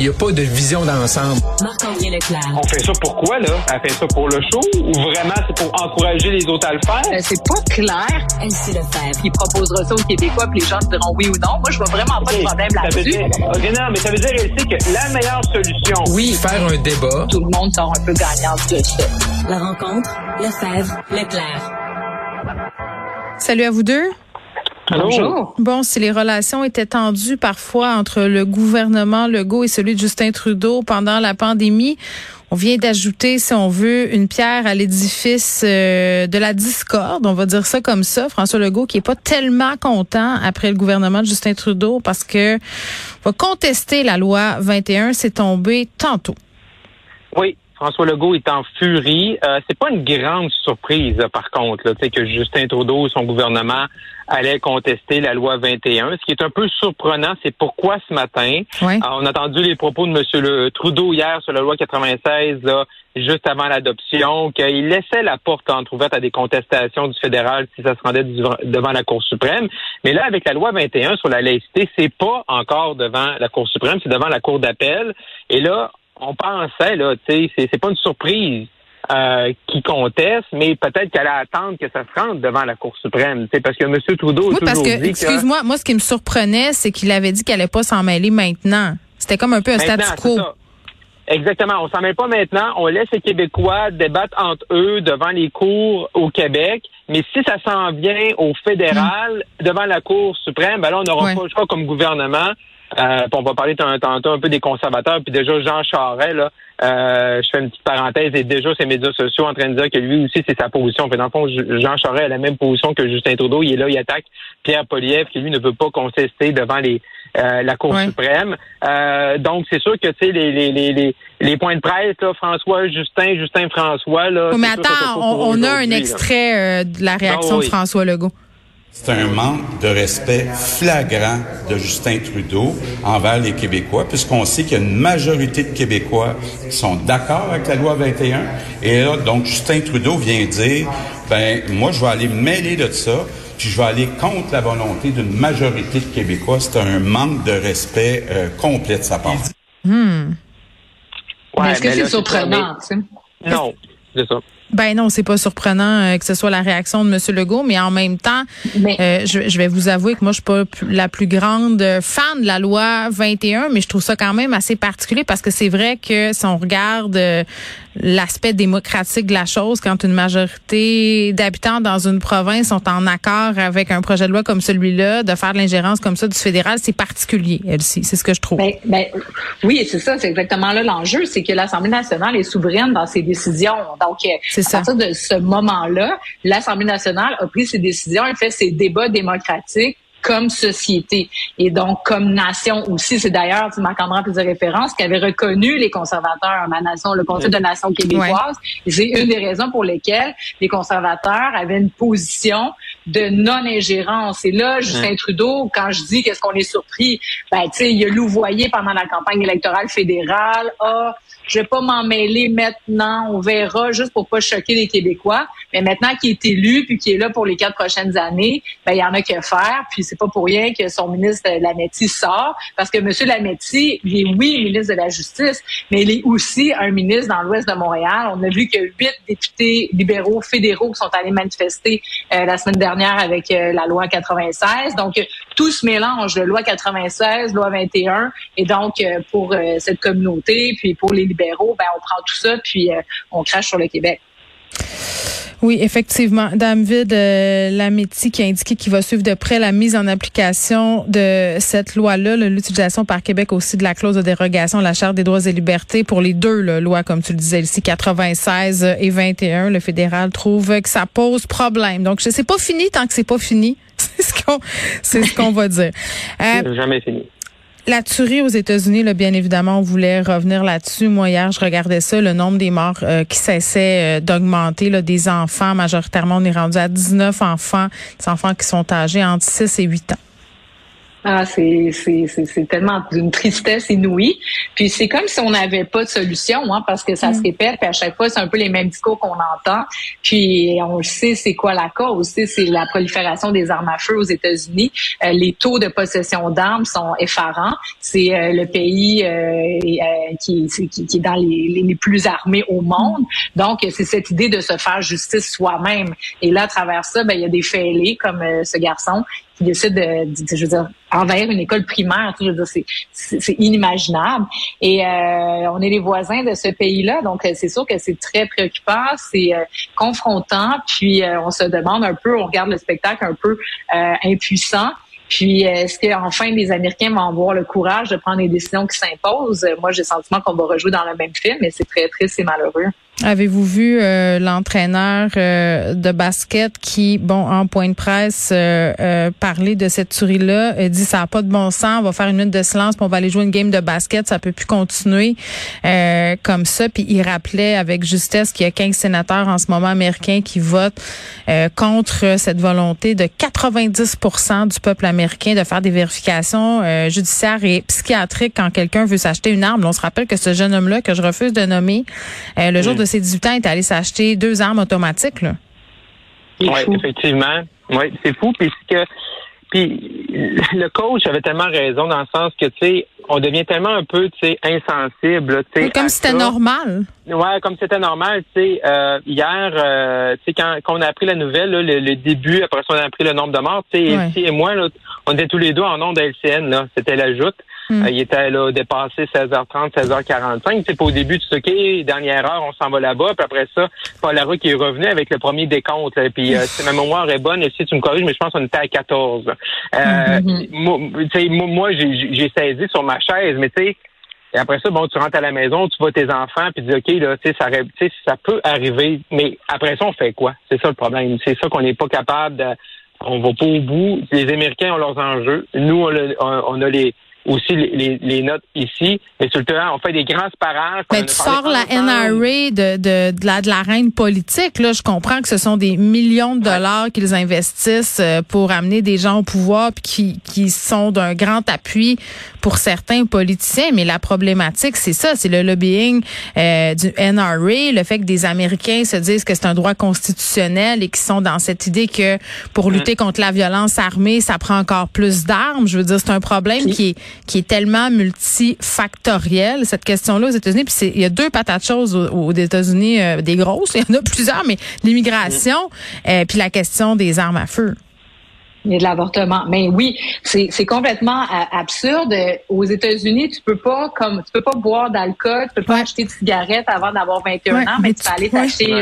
Il n'y a pas de vision d'ensemble. Marc-André Leclerc. On fait ça pourquoi, là? Elle fait ça pour le show ou vraiment c'est pour encourager les autres à le faire? Euh, c'est pas clair. Elle sait le faire. Il proposera ça aux Québécois puis les gens diront oui ou non. Moi, je vois vraiment pas de problème là-dessus. OK, non, mais ça veut dire, elle sait que la meilleure solution... Oui, faire un débat. Tout le monde sort un peu gagnant de ça. La rencontre, Lefebvre, Leclerc. Salut à vous deux. Bonjour. Bon, si les relations étaient tendues parfois entre le gouvernement Legault et celui de Justin Trudeau pendant la pandémie, on vient d'ajouter, si on veut, une pierre à l'édifice euh, de la discorde, on va dire ça comme ça. François Legault qui est pas tellement content après le gouvernement de Justin Trudeau parce que va contester la loi 21, c'est tombé tantôt. Oui, François Legault est en furie. Euh, c'est pas une grande surprise, par contre, là, que Justin Trudeau et son gouvernement allaient contester la loi 21. Ce qui est un peu surprenant, c'est pourquoi ce matin, Oui. euh, on a entendu les propos de M. Le Trudeau hier sur la loi 96, là, juste avant l'adoption, qu'il laissait la porte entrouverte à des contestations du fédéral si ça se rendait devant la Cour suprême. Mais là, avec la loi 21 sur la laïcité, c'est pas encore devant la Cour suprême, c'est devant la Cour d'appel. Et là, on pensait, là, tu sais, c'est, pas une surprise euh, qui conteste, mais peut-être qu'elle attendre que ça se rende devant la Cour suprême, tu sais, parce que M. Trudeau Oui, parce que, excuse-moi, moi, ce qui me surprenait, c'est qu'il avait dit qu'elle allait pas s'en mêler maintenant. C'était comme un peu un statu quo. ça. Exactement. On s'en mêle pas maintenant. On laisse les Québécois débattre entre eux devant les cours au Québec. Mais si ça s'en vient au fédéral, devant la Cour suprême, ben là, on n'aura Ouais. pas le choix comme gouvernement. Euh, on va parler tant- tantôt un peu des conservateurs. Puis déjà, Jean Charest, là, euh, je fais une petite parenthèse, et déjà ses médias sociaux en train de dire que lui aussi, c'est sa position. Puis dans le fond, Jean Charest a la même position que Justin Trudeau. Il est là, il attaque Pierre Poliev, qui lui ne veut pas contester devant les euh, la Cour Ouais. suprême. Euh, donc, c'est sûr que, tu sais, les, les, les, les, les points de presse, là, François, Justin, Justin, François, là... Mais attends, on, on a un extrait euh, de la réaction Ah oui. de François Legault. C'est un manque de respect flagrant de Justin Trudeau envers les Québécois, puisqu'on sait qu'il y a une majorité de Québécois qui sont d'accord avec la loi 21. Et là, donc, Justin Trudeau vient dire, ben, moi, je vais aller mêler de ça, puis je vais aller contre la volonté d'une majorité de Québécois. C'est un manque de respect euh, complet de sa part. Ouais, Mais est-ce que c'est surprenant, tu sais? ça. Non, c'est ça. Ben non, c'est pas surprenant euh, que ce soit la réaction de M. Legault, mais en même temps, Mais- euh, je, je vais vous avouer que moi, je suis pas la plus grande euh, fan de la loi 21, mais je trouve ça quand même assez particulier parce que c'est vrai que si on regarde euh, l'aspect démocratique de la chose, quand une majorité d'habitants dans une province sont en accord avec un projet de loi comme celui-là, de faire de l'ingérence comme ça du fédéral, c'est particulier, Elsie. C'est ce que je trouve. Ben, ben, oui, c'est ça, c'est exactement là l'enjeu, c'est que l'Assemblée nationale est souveraine dans ses décisions. Donc, C'est à ça. partir de ce moment-là, l'Assemblée nationale a pris ses décisions et fait ses débats démocratiques comme société et donc comme nation aussi. C'est d'ailleurs, tu Marc-André faisait référence, qui avait reconnu les conservateurs en ma nation, le Conseil de nation québécoise. Et c'est une des raisons pour lesquelles les conservateurs avaient une position de non-ingérence. Et là, Justin Trudeau, quand je dis qu'est-ce qu'on est surpris, ben, tu sais, il a louvoyé pendant la campagne électorale fédérale. Ah, je vais pas m'en mêler maintenant, on verra, juste pour pas choquer les Québécois. Mais maintenant qu'il est élu puis qu'il est là pour les quatre prochaines années, ben il y en a que faire. Puis c'est pas pour rien que son ministre Lametti sort, parce que Monsieur Lametti, il est oui ministre de la Justice, mais il est aussi un ministre dans l'Ouest de Montréal. On a vu que huit députés libéraux fédéraux qui sont allés manifester euh, la semaine dernière avec la loi 96. Donc, tout se mélange, loi 96, loi 21. Et donc, pour cette communauté, puis pour les libéraux, ben, on prend tout ça, puis on crache sur le Québec. Oui, effectivement. David euh, Lametti qui a indiqué qu'il va suivre de près la mise en application de cette loi-là, l'utilisation par Québec aussi de la clause de dérogation à la Charte des droits et libertés pour les deux lois, comme tu le disais ici, 96 et 21. Le fédéral trouve que ça pose problème. Donc, c'est pas fini tant que c'est pas fini. C'est ce qu'on, ce va dire. Euh, jamais fini. La tuerie aux États-Unis, là, bien évidemment, on voulait revenir là-dessus. Moi, hier, je regardais ça, le nombre des morts euh, qui cessait euh, d'augmenter, des enfants. Majoritairement, on est rendu à 19 enfants, des enfants qui sont âgés entre 6 et 8 ans. Ah, c'est, c'est, c'est, tellement d'une tristesse inouïe. Puis c'est comme si on n'avait pas de solution, hein, parce que ça se mm. répète, puis à chaque fois, c'est un peu les mêmes discours qu'on entend. Puis on le sait, c'est quoi la cause. C'est la prolifération des armes à feu aux États-Unis. Euh, les taux de possession d'armes sont effarants. C'est euh, le pays euh, qui, qui, qui, est dans les, les, plus armés au monde. Donc, c'est cette idée de se faire justice soi-même. Et là, à travers ça, ben, il y a des fêlés comme ce garçon qui décide de, je veux dire, envahir une école primaire. Veux dire, c'est, inimaginable. Et euh, on est les voisins de ce pays-là, donc euh, c'est sûr que c'est très préoccupant, c'est euh, confrontant. Puis on se demande un peu, on regarde le spectacle un peu impuissant. Puis, est-ce qu'enfin les Américains vont avoir le courage de prendre les décisions qui s'imposent? Moi, j'ai le sentiment qu'on va rejouer dans le même film, mais c'est très triste et malheureux. Avez-vous vu euh, l'entraîneur euh, de basket qui, bon, en point de presse, euh, parlait de cette tuerie-là, dit ça n'a pas de bon sens, on va faire une minute de silence, puis on va aller jouer une game de basket, ça peut plus continuer comme ça. Puis il rappelait avec justesse qu'il y a 15 sénateurs en ce moment américains qui votent contre cette volonté de 90% du peuple américain de faire des vérifications judiciaires et psychiatriques quand quelqu'un veut s'acheter une arme. on se rappelle que ce jeune homme-là, que je refuse de nommer, le jour de ses 18 ans, est allé s'acheter deux armes automatiques. Là. Oui, effectivement. Oui, c'est fou. Puisque puis le coach avait tellement raison dans le sens que tu sais, on devient tellement un peu tu sais insensible. Tu sais, comme si c'était normal. Ouais, comme c'était normal. Tu sais, euh, hier, euh, tu sais quand, quand, on a appris la nouvelle, le, début, après ça on a appris le nombre de morts. Tu sais, et moi, là, on était tous les deux en nom de LCN. Là, c'était la joute. Hmm. Euh, il était là dépassé 16h30, 16h45. C'est au début, tu sais, OK, dernière heure, on s'en va là-bas. Puis après ça, Paul Larue qui est revenu avec le premier décompte. Là, puis euh, si ma mémoire est bonne, si tu me corriges, mais je pense qu'on était à 14. Euh, mm-hmm. Moi, moi j'ai saisi sur ma chaise, mais tu sais, et après ça, bon, tu rentres à la maison, tu vois tes enfants, puis tu dis, OK, là, tu sais, ça, ça peut arriver, mais après ça, on fait quoi? C'est ça le problème. C'est ça qu'on n'est pas capable de... On va pas au bout. Les Américains ont leurs enjeux. Nous, on a les, aussi les, les, notes ici. Mais sur le terrain, on fait des grands parages. Mais tu sors la NRA de, de, de, la, de la reine politique. Là, je comprends que ce sont des millions de dollars qu'ils investissent euh, pour amener des gens au pouvoir puis qui, qui sont d'un grand appui pour certains politiciens. Mais la problématique, c'est ça, c'est le lobbying euh, du NRA, le fait que des Américains se disent que c'est un droit constitutionnel et qui sont dans cette idée que pour lutter contre la violence armée, ça prend encore plus d'armes. Je veux dire, c'est un problème qui est qui est tellement multifactoriel, cette question-là aux États-Unis. Puis il y a deux patates choses aux, États-Unis, euh, des grosses, il y en a plusieurs, mais l'immigration, euh, puis la question des armes à feu. Et de l'avortement. Mais oui, c'est complètement euh, absurde. Aux États-Unis, tu peux pas comme tu peux pas boire d'alcool, tu peux pas acheter de cigarettes avant d'avoir 21 ans, mais, tu peux aller t'acheter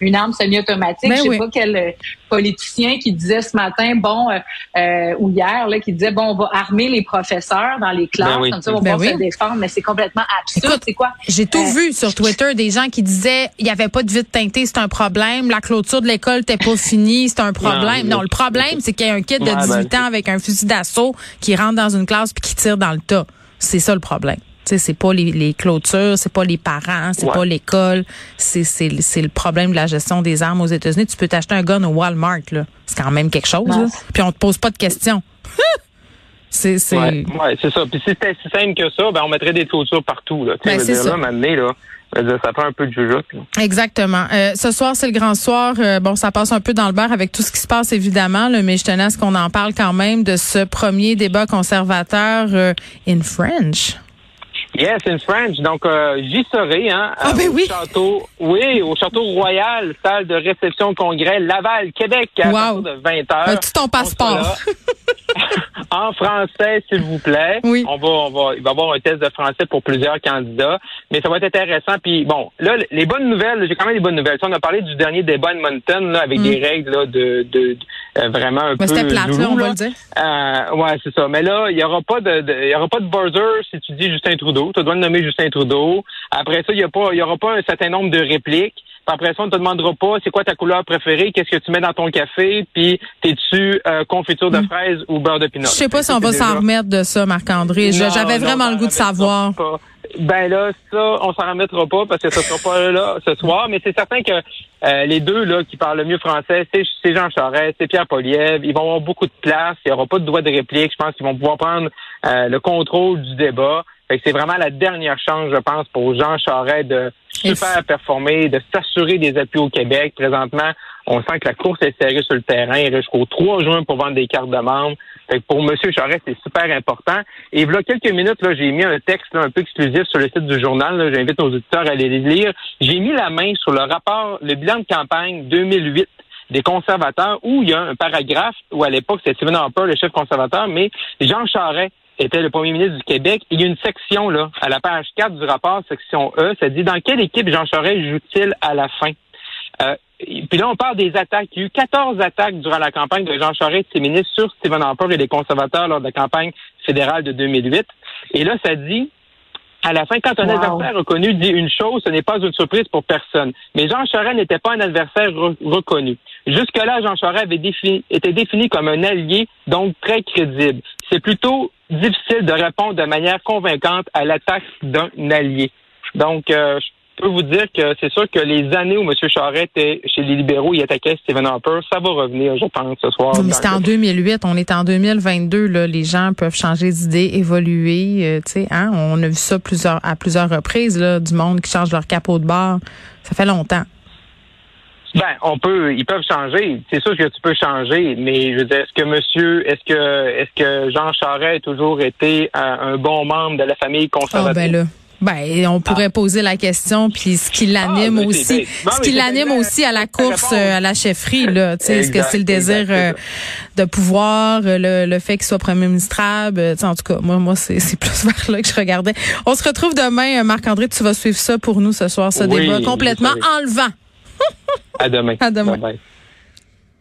une arme semi-automatique. Ben Je sais pas quel politicien qui disait ce matin, bon, euh, euh, ou hier, là, qui disait, bon, on va armer les professeurs dans les classes, ben comme ça, on va ben se défendre, mais c'est complètement absurde. C'est quoi? J'ai tout euh, vu sur Twitter, des gens qui disaient, il n'y avait pas de vide teinté, c'est un problème, la clôture de l'école n'était pas finie, c'est un problème. Non, le problème, c'est qu'il y a un kid de 18 ben, ans avec un fusil d'assaut qui rentre dans une classe puis qui tire dans le tas. C'est ça le problème c'est pas les, les clôtures, c'est pas les parents, c'est pas l'école, c'est c'est le problème de la gestion des armes aux États-Unis. Tu peux t'acheter un gun au Walmart là, c'est quand même quelque chose. Puis on te pose pas de questions. c'est c'est ouais, c'est ça. Puis si c'était si simple que ça, ben on mettrait des clôtures partout là. Ben, c'est ça. Là, là, ça prend un peu de jugeote. Exactement. Euh, ce soir, c'est le grand soir. Euh, bon, ça passe un peu dans le bar avec tout ce qui se passe, évidemment, là, mais je tenais à ce qu'on en parle quand même de ce premier débat conservateur euh, in French. Yes, in French. Donc, euh, j'y serai, hein, Ah, ben au oui. château, oui, au château royal, salle de réception congrès Laval, Québec, à Wow. partir de 20 heures. As-tu ton passeport? en français, s'il vous plaît. Oui. On va, on va, il va y avoir un test de français pour plusieurs candidats, mais ça va être intéressant. Puis bon, là, les bonnes nouvelles, j'ai quand même des bonnes nouvelles. Ça, on a parlé du dernier débat de Mountain là, avec Mm. des règles là, de, de, euh, vraiment un Mais peu c'était plate, là, on va le dire. Euh, ouais, c'est ça. Mais là, il y aura pas de, il y aura pas de buzzer si tu dis Justin Trudeau. Tu dois le nommer Justin Trudeau. Après ça, il y a pas, il y aura pas un certain nombre de répliques. Après ça, on te demandera pas c'est quoi ta couleur préférée, qu'est-ce que tu mets dans ton café, puis t'es-tu euh, confiture de fraises ou beurre de pinot? Mm. Je sais pas si on va s'en remettre de ça, Marc-André. J'avais vraiment le goût de savoir. pas. Ben là, ça, on s'en remettra pas parce que ça sera pas là ce soir, mais c'est certain que euh, les deux là qui parlent le mieux français, c'est c'est Jean Charest, c'est Pierre Poliev. Ils vont avoir beaucoup de place, il y aura pas de droit de réplique. Je pense qu'ils vont pouvoir prendre euh, le contrôle du débat. Fait que c'est vraiment la dernière chance, je pense, pour Jean Charest de super performer, de s'assurer des appuis au Québec. Présentement, on sent que la course est serrée sur le terrain. Il reste jusqu'au 3 juin pour vendre des cartes de membres. Fait que pour M. Charest, c'est super important. Et voilà quelques minutes, là, j'ai mis un texte là, un peu exclusif sur le site du journal. là. J'invite nos auditeurs à aller les lire. J'ai mis la main sur le rapport, le bilan de campagne 2008 des conservateurs, où il y a un paragraphe où à l'époque c'était Stephen Harper, le chef conservateur, mais Jean Charest était le premier ministre du Québec. Il y a une section là, à la page 4 du rapport, section E, ça dit dans quelle équipe Jean Charest joue-t-il à la fin? Euh, puis là, on parle des attaques. Il y a eu 14 attaques durant la campagne de Jean Charest et ses ministres sur Stephen Harper et les conservateurs lors de la campagne fédérale de 2008. Et là, ça dit, à la fin, quand un Wow. adversaire reconnu dit une chose, ce n'est pas une surprise pour personne. Mais Jean Charest n'était pas un adversaire re- reconnu. Jusque-là, Jean Charest avait défini, était défini comme un allié, donc très crédible. C'est plutôt difficile de répondre de manière convaincante à l'attaque d'un allié. Donc, euh, je peux vous dire que c'est sûr que les années où M. Charest était chez les libéraux, il attaquait Stephen Harper, ça va revenir, je pense, ce soir. C'était en le- 2008, on est en 2022. Là, les gens peuvent changer d'idée, évoluer. euh, tu sais, hein, on a vu ça à plusieurs reprises, là, du monde qui change leur capot de bar. Ça fait longtemps. Ben, on peut, ils peuvent changer. C'est sûr que tu peux changer, mais je veux dire, est-ce que Monsieur, est-ce que, est-ce que Jean Charest a toujours été un, un bon membre de la famille Ah conservatrice? ben là. Ben, on pourrait poser la question, puis ce qui l'anime Ah, ben, aussi, ben, non, ce qui l'anime aussi à la course, euh, à la chefferie, là. Tu sais, est-ce que c'est le désir euh, de pouvoir, euh, le, le fait qu'il soit premier ministrable, euh, tu sais, en tout cas, moi, moi, c'est c'est plus vers là que je regardais. On se retrouve demain, euh, Marc-André, tu vas suivre ça pour nous ce soir, ce Oui, débat complètement enlevant. À demain. À demain. Bye bye.